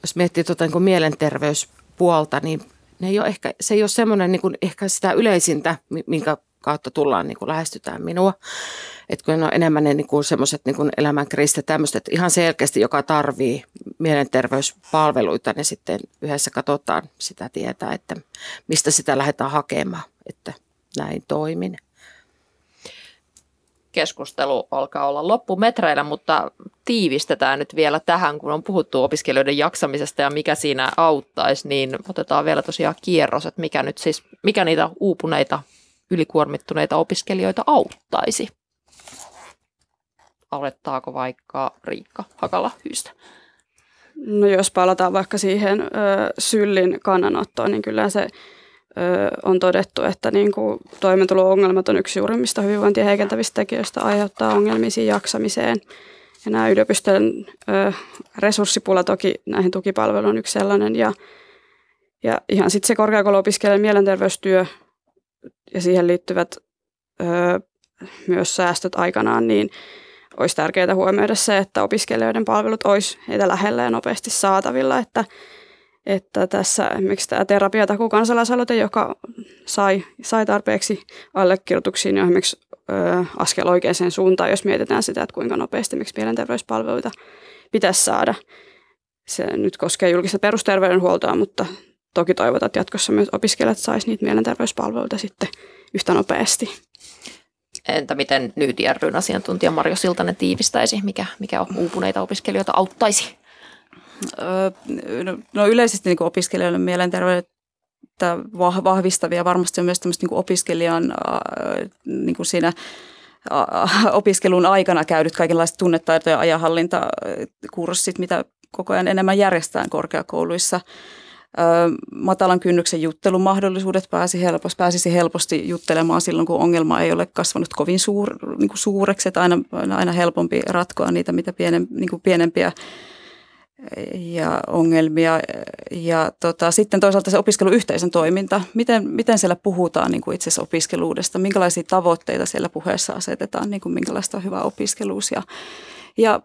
jos miettii tuota, niin mielenterveyspuolta, niin ne ei ole ehkä, se ei ole semmoinen niin kuin ehkä sitä yleisintä, minkä kautta tullaan niin kuin lähestytään minua. Että kun ne on enemmän ne niin kuin semmoiset niin kuin elämänkriisit ja tämmöiset, että ihan selkeästi joka tarvii mielenterveyspalveluita, niin sitten yhdessä katsotaan sitä tietää, että mistä sitä lähdetään hakemaan, että näin toimin keskustelu alkaa olla loppumetreillä, mutta tiivistetään nyt vielä tähän, kun on puhuttu opiskelijoiden jaksamisesta ja mikä siinä auttaisi, niin otetaan vielä tosiaan kierros, että mikä nyt siis, mikä niitä uupuneita, ylikuormittuneita opiskelijoita auttaisi. Alettaako vaikka Riikka Hakala hyystä? No jos palataan vaikka siihen ö, syllin kannanottoon, niin kyllä se on todettu, että niin kuin toimeentulo-ongelmat on yksi suurimmista hyvinvointia heikentävistä tekijöistä, aiheuttaa ongelmia jaksamiseen. Ja nämä yliopistojen resurssipula toki näihin tukipalveluihin on yksi sellainen. Ja, ja ihan sitten se korkeakouluopiskelijan mielenterveystyö ja siihen liittyvät ö, myös säästöt aikanaan, niin olisi tärkeää huomioida se, että opiskelijoiden palvelut olisi heitä lähellä ja nopeasti saatavilla, että että tässä esimerkiksi tämä terapiataku kansalaisaloite, joka sai, sai tarpeeksi allekirjoituksia, niin on esimerkiksi ö, askel oikeaan suuntaan, jos mietitään sitä, että kuinka nopeasti miksi mielenterveyspalveluita pitäisi saada. Se nyt koskee julkista perusterveydenhuoltoa, mutta toki toivotaan, että jatkossa myös opiskelijat saisivat niitä mielenterveyspalveluita sitten yhtä nopeasti. Entä miten nyt ryn asiantuntija Marjo Siltanen tiivistäisi, mikä, mikä uupuneita opiskelijoita auttaisi? No, yleisesti niin opiskelijoille mielenterveyttä vahvistavia varmasti on myös tämmöistä niin opiskelijan niin kuin siinä opiskelun aikana käydyt kaikenlaiset tunnetaito- ja ajanhallintakurssit, mitä koko ajan enemmän järjestetään korkeakouluissa. Matalan kynnyksen juttelumahdollisuudet pääsi helposti, pääsisi helposti juttelemaan silloin, kun ongelma ei ole kasvanut kovin suur, niin kuin suureksi, että aina, aina helpompi ratkoa niitä, mitä pienen, niin kuin pienempiä ja ongelmia. Ja tota, sitten toisaalta se opiskeluyhteisön toiminta. Miten, miten siellä puhutaan niin kuin itse asiassa opiskeluudesta? Minkälaisia tavoitteita siellä puheessa asetetaan? Niin kuin minkälaista on hyvä opiskeluus? Ja, ja,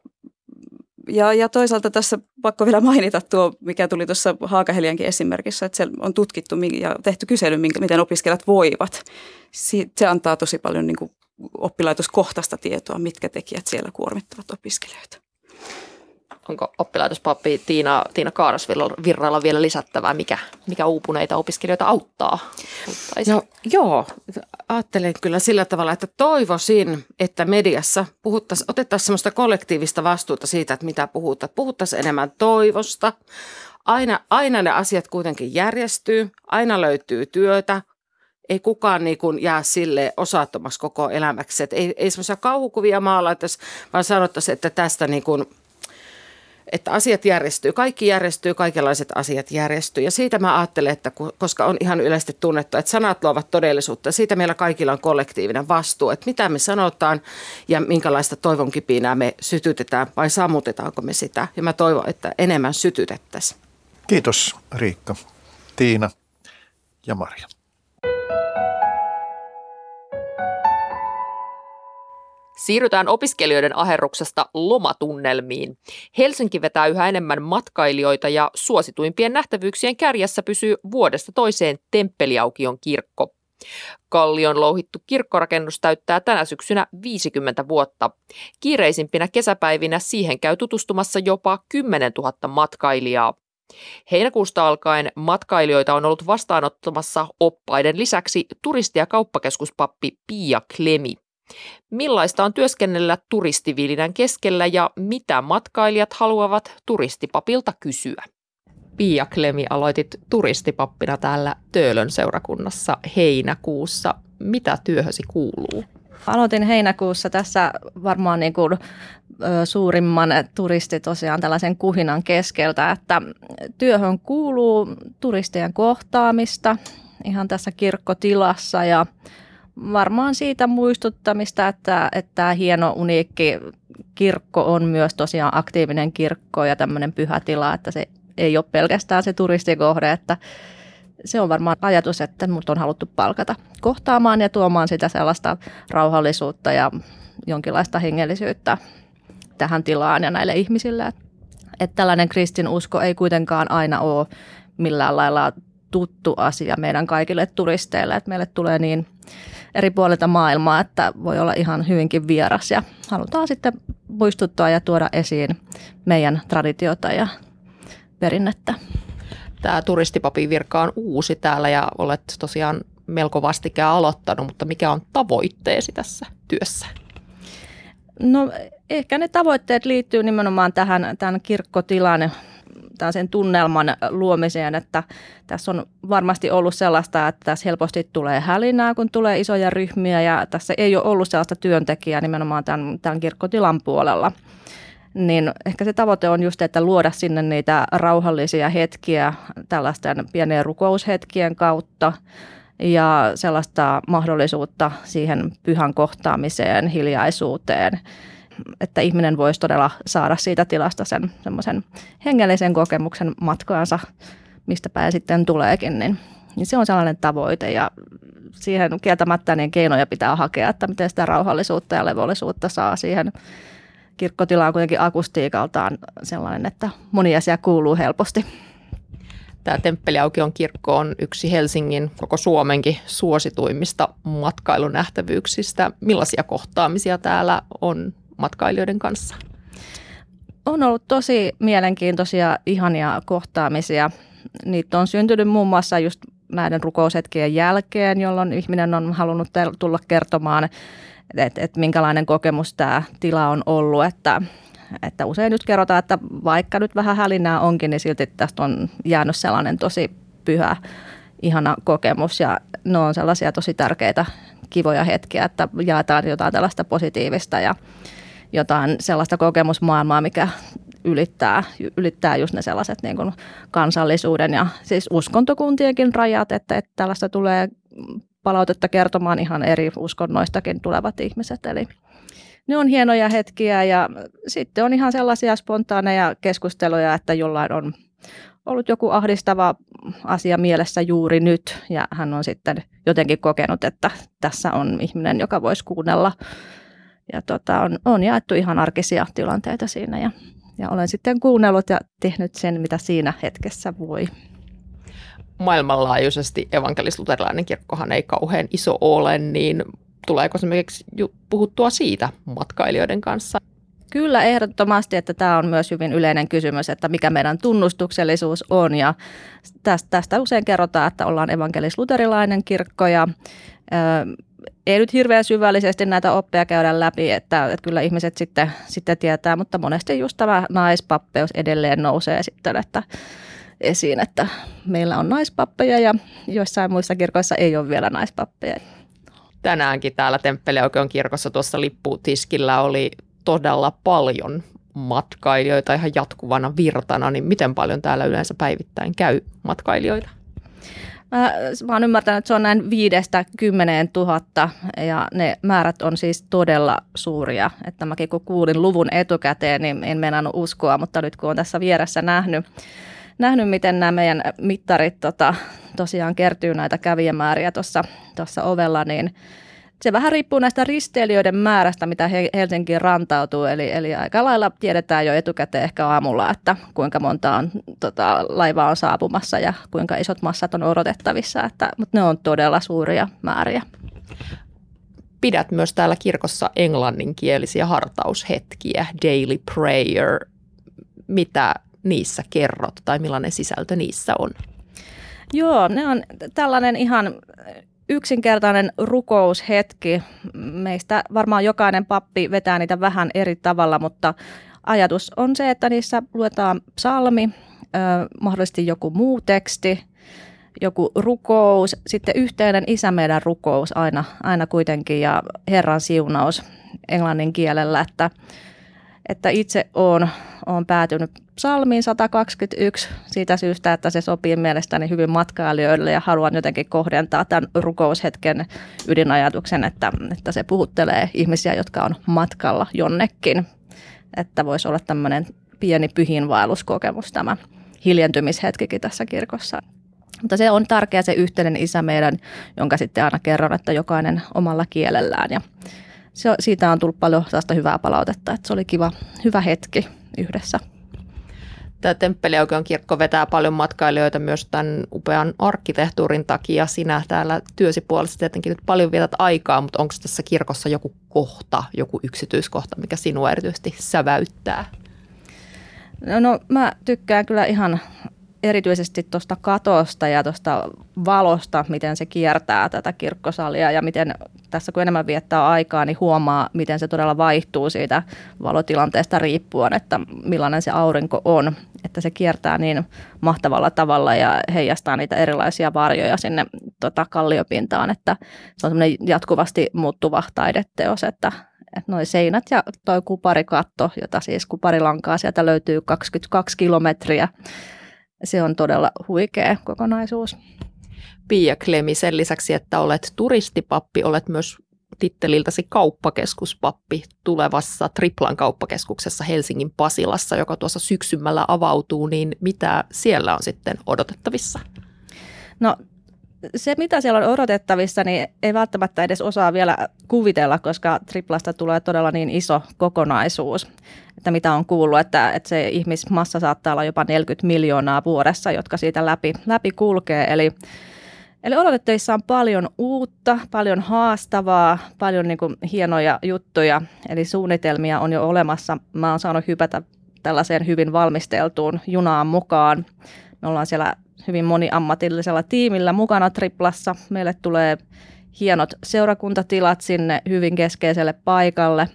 ja, ja toisaalta tässä pakko vielä mainita tuo, mikä tuli tuossa Haakaheliankin esimerkissä, että se on tutkittu ja tehty kysely, miten opiskelijat voivat. Se antaa tosi paljon niin kuin oppilaitoskohtaista tietoa, mitkä tekijät siellä kuormittavat opiskelijoita onko oppilaitospappi Tiina, Tiina Kaarasvirralla vielä lisättävää, mikä, mikä uupuneita opiskelijoita auttaa? No joo, ajattelen kyllä sillä tavalla, että toivoisin, että mediassa puhuttaisiin, otettaisiin sellaista kollektiivista vastuuta siitä, että mitä puhutaan. Puhuttaisiin enemmän toivosta. Aina, aina ne asiat kuitenkin järjestyy, aina löytyy työtä, ei kukaan niin kuin jää sille osattomaksi koko elämäksi. Et ei, ei semmoisia kauhukuvia maalaitaisi, vaan sanottaisiin, että tästä niin kuin – että asiat järjestyy, kaikki järjestyy, kaikenlaiset asiat järjestyy. Ja siitä mä ajattelen, että koska on ihan yleisesti tunnettu, että sanat luovat todellisuutta, siitä meillä kaikilla on kollektiivinen vastuu, että mitä me sanotaan ja minkälaista toivon kipinää me sytytetään vai sammutetaanko me sitä. Ja mä toivon, että enemmän sytytettäisiin. Kiitos Riikka, Tiina ja Marja. Siirrytään opiskelijoiden aherruksesta lomatunnelmiin. Helsinki vetää yhä enemmän matkailijoita ja suosituimpien nähtävyyksien kärjessä pysyy vuodesta toiseen Temppeliaukion kirkko. Kallion louhittu kirkkorakennus täyttää tänä syksynä 50 vuotta. Kiireisimpinä kesäpäivinä siihen käy tutustumassa jopa 10 000 matkailijaa. Heinäkuusta alkaen matkailijoita on ollut vastaanottamassa oppaiden lisäksi turisti- ja kauppakeskuspappi Pia Klemi. Millaista on työskennellä turistivilinän keskellä ja mitä matkailijat haluavat turistipapilta kysyä? Pia Klemi, aloitit turistipappina täällä Töölön seurakunnassa heinäkuussa. Mitä työhösi kuuluu? Aloitin heinäkuussa tässä varmaan niin kuin, suurimman turisti tosiaan tällaisen kuhinan keskeltä, että työhön kuuluu turistien kohtaamista ihan tässä kirkkotilassa ja varmaan siitä muistuttamista, että, että tämä hieno uniikki kirkko on myös tosiaan aktiivinen kirkko ja tämmöinen pyhä tila, että se ei ole pelkästään se turistikohde, että se on varmaan ajatus, että mut on haluttu palkata kohtaamaan ja tuomaan sitä sellaista rauhallisuutta ja jonkinlaista hengellisyyttä tähän tilaan ja näille ihmisille. Että tällainen kristinusko ei kuitenkaan aina ole millään lailla tuttu asia meidän kaikille turisteille, että meille tulee niin eri puolilta maailmaa, että voi olla ihan hyvinkin vieras ja halutaan sitten muistuttaa ja tuoda esiin meidän traditiota ja perinnettä. Tämä turistipapin virka on uusi täällä ja olet tosiaan melko vastikään aloittanut, mutta mikä on tavoitteesi tässä työssä? No ehkä ne tavoitteet liittyy nimenomaan tähän tämän kirkkotilan sen tunnelman luomiseen, että tässä on varmasti ollut sellaista, että tässä helposti tulee hälinää, kun tulee isoja ryhmiä ja tässä ei ole ollut sellaista työntekijää nimenomaan tämän, tämän kirkkotilan puolella. Niin ehkä se tavoite on just, että luoda sinne niitä rauhallisia hetkiä tällaisten pienien rukoushetkien kautta ja sellaista mahdollisuutta siihen pyhän kohtaamiseen, hiljaisuuteen – että ihminen voisi todella saada siitä tilasta sen semmoisen hengellisen kokemuksen matkaansa, mistä päin sitten tuleekin, niin, niin se on sellainen tavoite ja siihen kieltämättä niin keinoja pitää hakea, että miten sitä rauhallisuutta ja levollisuutta saa siihen. Kirkkotila on kuitenkin akustiikaltaan sellainen, että moni asia kuuluu helposti. Tämä Temppeliaukion kirkko on yksi Helsingin, koko Suomenkin suosituimmista matkailunähtävyyksistä. Millaisia kohtaamisia täällä on matkailijoiden kanssa? On ollut tosi mielenkiintoisia, ihania kohtaamisia. Niitä on syntynyt muun muassa just näiden rukoushetkien jälkeen, jolloin ihminen on halunnut tulla kertomaan, että, että minkälainen kokemus tämä tila on ollut. Että, että usein nyt kerrotaan, että vaikka nyt vähän hälinää onkin, niin silti tästä on jäänyt sellainen tosi pyhä, ihana kokemus. Ja ne on sellaisia tosi tärkeitä, kivoja hetkiä, että jaetaan jotain tällaista positiivista ja jotain sellaista kokemusmaailmaa, mikä ylittää, ylittää just ne sellaiset niin kuin kansallisuuden ja siis uskontokuntienkin rajat, että, että tällaista tulee palautetta kertomaan ihan eri uskonnoistakin tulevat ihmiset. Eli ne on hienoja hetkiä ja sitten on ihan sellaisia spontaaneja keskusteluja, että jollain on ollut joku ahdistava asia mielessä juuri nyt ja hän on sitten jotenkin kokenut, että tässä on ihminen, joka voisi kuunnella. Ja tota, on, on jaettu ihan arkisia tilanteita siinä ja ja olen sitten kuunnellut ja tehnyt sen, mitä siinä hetkessä voi. Maailmanlaajuisesti evankelis-luterilainen kirkkohan ei kauhean iso ole, niin tuleeko esimerkiksi puhuttua siitä matkailijoiden kanssa? Kyllä ehdottomasti, että tämä on myös hyvin yleinen kysymys, että mikä meidän tunnustuksellisuus on ja tästä, tästä usein kerrotaan, että ollaan evankelis-luterilainen kirkko ja ei nyt hirveän syvällisesti näitä oppeja käydä läpi, että, että kyllä ihmiset sitten, sitten tietää, mutta monesti just tämä naispappeus edelleen nousee sitten että esiin, että meillä on naispappeja ja joissain muissa kirkoissa ei ole vielä naispappeja. Tänäänkin täällä Temppeliaukeon kirkossa tuossa lipputiskillä oli todella paljon matkailijoita ihan jatkuvana virtana, niin miten paljon täällä yleensä päivittäin käy matkailijoita? Mä, mä oon ymmärtänyt, että se on näin viidestä kymmeneen tuhatta ja ne määrät on siis todella suuria. Että mäkin kun kuulin luvun etukäteen, niin en meinannut uskoa, mutta nyt kun on tässä vieressä nähnyt, nähnyt miten nämä meidän mittarit tota, tosiaan kertyy näitä kävijämääriä tuossa ovella, niin se vähän riippuu näistä risteilijöiden määrästä, mitä Helsinkiin rantautuu. Eli, eli aika lailla tiedetään jo etukäteen ehkä aamulla, että kuinka monta on, tota, laivaa on saapumassa ja kuinka isot massat on odotettavissa. Että, mutta ne on todella suuria määriä. Pidät myös täällä kirkossa englanninkielisiä hartaushetkiä, daily prayer. Mitä niissä kerrot tai millainen sisältö niissä on? Joo, ne on tällainen ihan yksinkertainen rukoushetki. Meistä varmaan jokainen pappi vetää niitä vähän eri tavalla, mutta ajatus on se, että niissä luetaan psalmi, mahdollisesti joku muu teksti, joku rukous, sitten yhteinen isä meidän rukous aina, aina kuitenkin ja Herran siunaus englannin kielellä, että, että itse olen, olen päätynyt psalmiin 121 siitä syystä, että se sopii mielestäni hyvin matkailijoille ja haluan jotenkin kohdentaa tämän rukoushetken ydinajatuksen, että, että se puhuttelee ihmisiä, jotka on matkalla jonnekin. Että voisi olla tämmöinen pieni pyhinvaelluskokemus tämä hiljentymishetkikin tässä kirkossa. Mutta se on tärkeä se yhteinen isä meidän, jonka sitten aina kerron, että jokainen omalla kielellään. Ja se, siitä on tullut paljon sellaista hyvää palautetta, että se oli kiva, hyvä hetki yhdessä Tämä Temppeliaukeon kirkko vetää paljon matkailijoita myös tämän upean arkkitehtuurin takia. Sinä täällä työsi puolesta tietenkin nyt paljon vietät aikaa, mutta onko tässä kirkossa joku kohta, joku yksityiskohta, mikä sinua erityisesti säväyttää? No, no mä tykkään kyllä ihan erityisesti tuosta katosta ja tuosta valosta, miten se kiertää tätä kirkkosalia ja miten tässä kun enemmän viettää aikaa, niin huomaa, miten se todella vaihtuu siitä valotilanteesta riippuen, että millainen se aurinko on. Että se kiertää niin mahtavalla tavalla ja heijastaa niitä erilaisia varjoja sinne tota, kalliopintaan, että se on semmoinen jatkuvasti muuttuva taideteos, että että noi seinät ja toi kuparikatto, jota siis kuparilankaa sieltä löytyy 22 kilometriä, se on todella huikea kokonaisuus. Pia Klemi, sen lisäksi, että olet turistipappi, olet myös titteliltäsi kauppakeskuspappi tulevassa Triplan kauppakeskuksessa Helsingin Pasilassa, joka tuossa syksymällä avautuu, niin mitä siellä on sitten odotettavissa? No se, mitä siellä on odotettavissa, niin ei välttämättä edes osaa vielä kuvitella, koska triplasta tulee todella niin iso kokonaisuus, että mitä on kuullut, että, että se ihmismassa saattaa olla jopa 40 miljoonaa vuodessa, jotka siitä läpi, läpi kulkee. Eli, eli odotettavissa on paljon uutta, paljon haastavaa, paljon niin kuin hienoja juttuja, eli suunnitelmia on jo olemassa. Mä oon saanut hypätä tällaiseen hyvin valmisteltuun junaan mukaan. Me ollaan siellä hyvin moniammatillisella tiimillä mukana Triplassa. Meille tulee hienot seurakuntatilat sinne hyvin keskeiselle paikalle.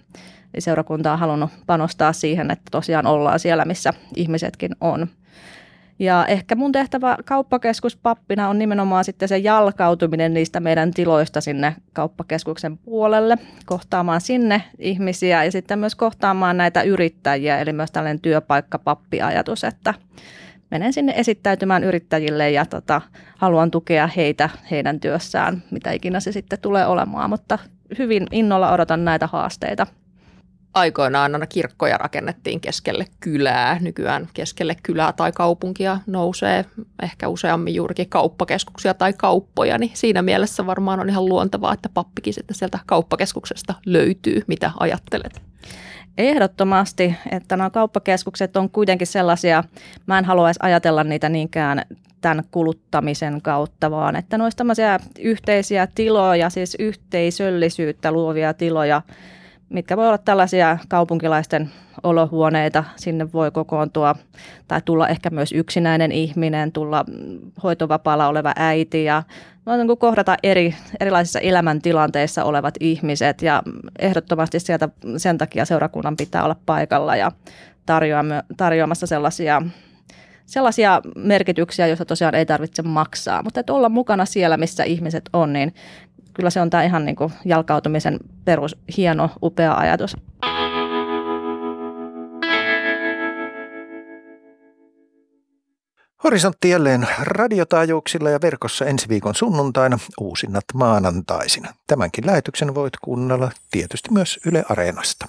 Eli seurakunta on halunnut panostaa siihen, että tosiaan ollaan siellä, missä ihmisetkin on. Ja ehkä mun tehtävä kauppakeskuspappina on nimenomaan sitten se jalkautuminen niistä meidän tiloista sinne kauppakeskuksen puolelle, kohtaamaan sinne ihmisiä ja sitten myös kohtaamaan näitä yrittäjiä, eli myös tällainen työpaikkapappiajatus, että menen sinne esittäytymään yrittäjille ja tota, haluan tukea heitä heidän työssään, mitä ikinä se sitten tulee olemaan, mutta hyvin innolla odotan näitä haasteita. Aikoinaan aina kirkkoja rakennettiin keskelle kylää. Nykyään keskelle kylää tai kaupunkia nousee ehkä useammin juurikin kauppakeskuksia tai kauppoja, niin siinä mielessä varmaan on ihan luontevaa, että pappikin sitten sieltä kauppakeskuksesta löytyy. Mitä ajattelet? Ehdottomasti, että nämä kauppakeskukset on kuitenkin sellaisia, mä en haluaisi ajatella niitä niinkään tämän kuluttamisen kautta, vaan että ne olisi tämmöisiä yhteisiä tiloja, siis yhteisöllisyyttä luovia tiloja, mitkä voi olla tällaisia kaupunkilaisten olohuoneita. Sinne voi kokoontua tai tulla ehkä myös yksinäinen ihminen, tulla hoitovapaalla oleva äiti ja niin kohdata eri, erilaisissa elämäntilanteissa olevat ihmiset ja ehdottomasti sieltä sen takia seurakunnan pitää olla paikalla ja tarjoamassa sellaisia sellaisia merkityksiä, joista tosiaan ei tarvitse maksaa, mutta että olla mukana siellä, missä ihmiset on, niin kyllä se on tämä ihan niin kuin jalkautumisen perus hieno, upea ajatus. Horisontti jälleen radiotaajuuksilla ja verkossa ensi viikon sunnuntaina, uusinnat maanantaisina. Tämänkin lähetyksen voit kuunnella tietysti myös Yle Areenasta.